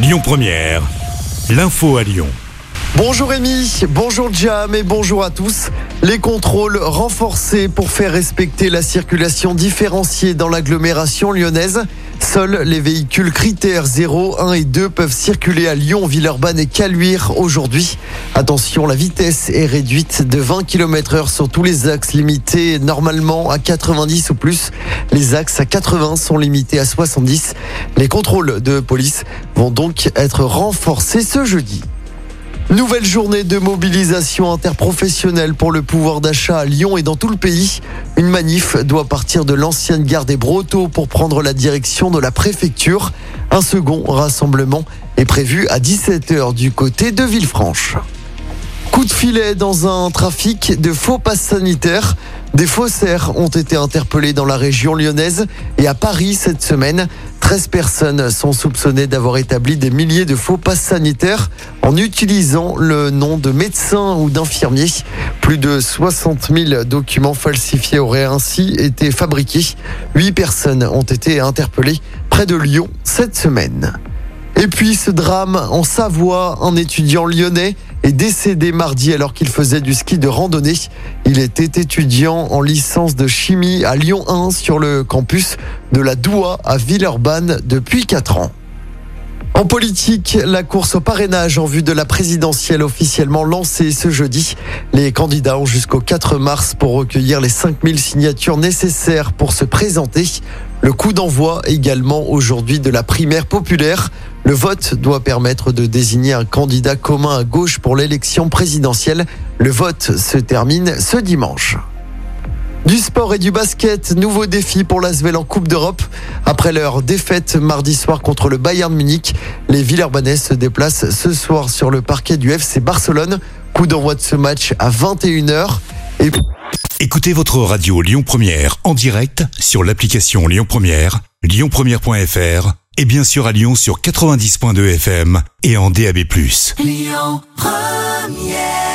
Lyon Première, l'info à Lyon. Bonjour Rémi, bonjour Jam et bonjour à tous. Les contrôles renforcés pour faire respecter la circulation différenciée dans l'agglomération lyonnaise. Seuls les véhicules critères 0, 1 et 2 peuvent circuler à Lyon, Villeurbanne et Caluire aujourd'hui. Attention, la vitesse est réduite de 20 km heure sur tous les axes limités normalement à 90 ou plus. Les axes à 80 sont limités à 70. Les contrôles de police vont donc être renforcés ce jeudi. Nouvelle journée de mobilisation interprofessionnelle pour le pouvoir d'achat à Lyon et dans tout le pays. Une manif doit partir de l'ancienne gare des Brotteaux pour prendre la direction de la préfecture. Un second rassemblement est prévu à 17h du côté de Villefranche. Coup de filet dans un trafic de faux passes sanitaires. Des faussaires ont été interpellés dans la région lyonnaise et à Paris cette semaine. 13 personnes sont soupçonnées d'avoir établi des milliers de faux passes sanitaires en utilisant le nom de médecin ou d'infirmier. Plus de 60 000 documents falsifiés auraient ainsi été fabriqués. Huit personnes ont été interpellées près de Lyon cette semaine. Et puis ce drame en Savoie, un étudiant lyonnais est décédé mardi alors qu'il faisait du ski de randonnée. Il était étudiant en licence de chimie à Lyon 1 sur le campus de la Doua à Villeurbanne depuis 4 ans. En politique, la course au parrainage en vue de la présidentielle officiellement lancée ce jeudi. Les candidats ont jusqu'au 4 mars pour recueillir les 5000 signatures nécessaires pour se présenter. Le coup d'envoi également aujourd'hui de la primaire populaire. Le vote doit permettre de désigner un candidat commun à gauche pour l'élection présidentielle. Le vote se termine ce dimanche. Du sport et du basket, nouveau défi pour l'Asvel en Coupe d'Europe. Après leur défaite mardi soir contre le Bayern Munich, les Villeurbanais se déplacent ce soir sur le parquet du FC Barcelone. Coup d'envoi de ce match à 21h. Et... Écoutez votre radio Lyon Première en direct sur l'application Lyon Première, lyonpremière.fr et bien sûr à Lyon sur 90.2 FM et en DAB+. Lyon Première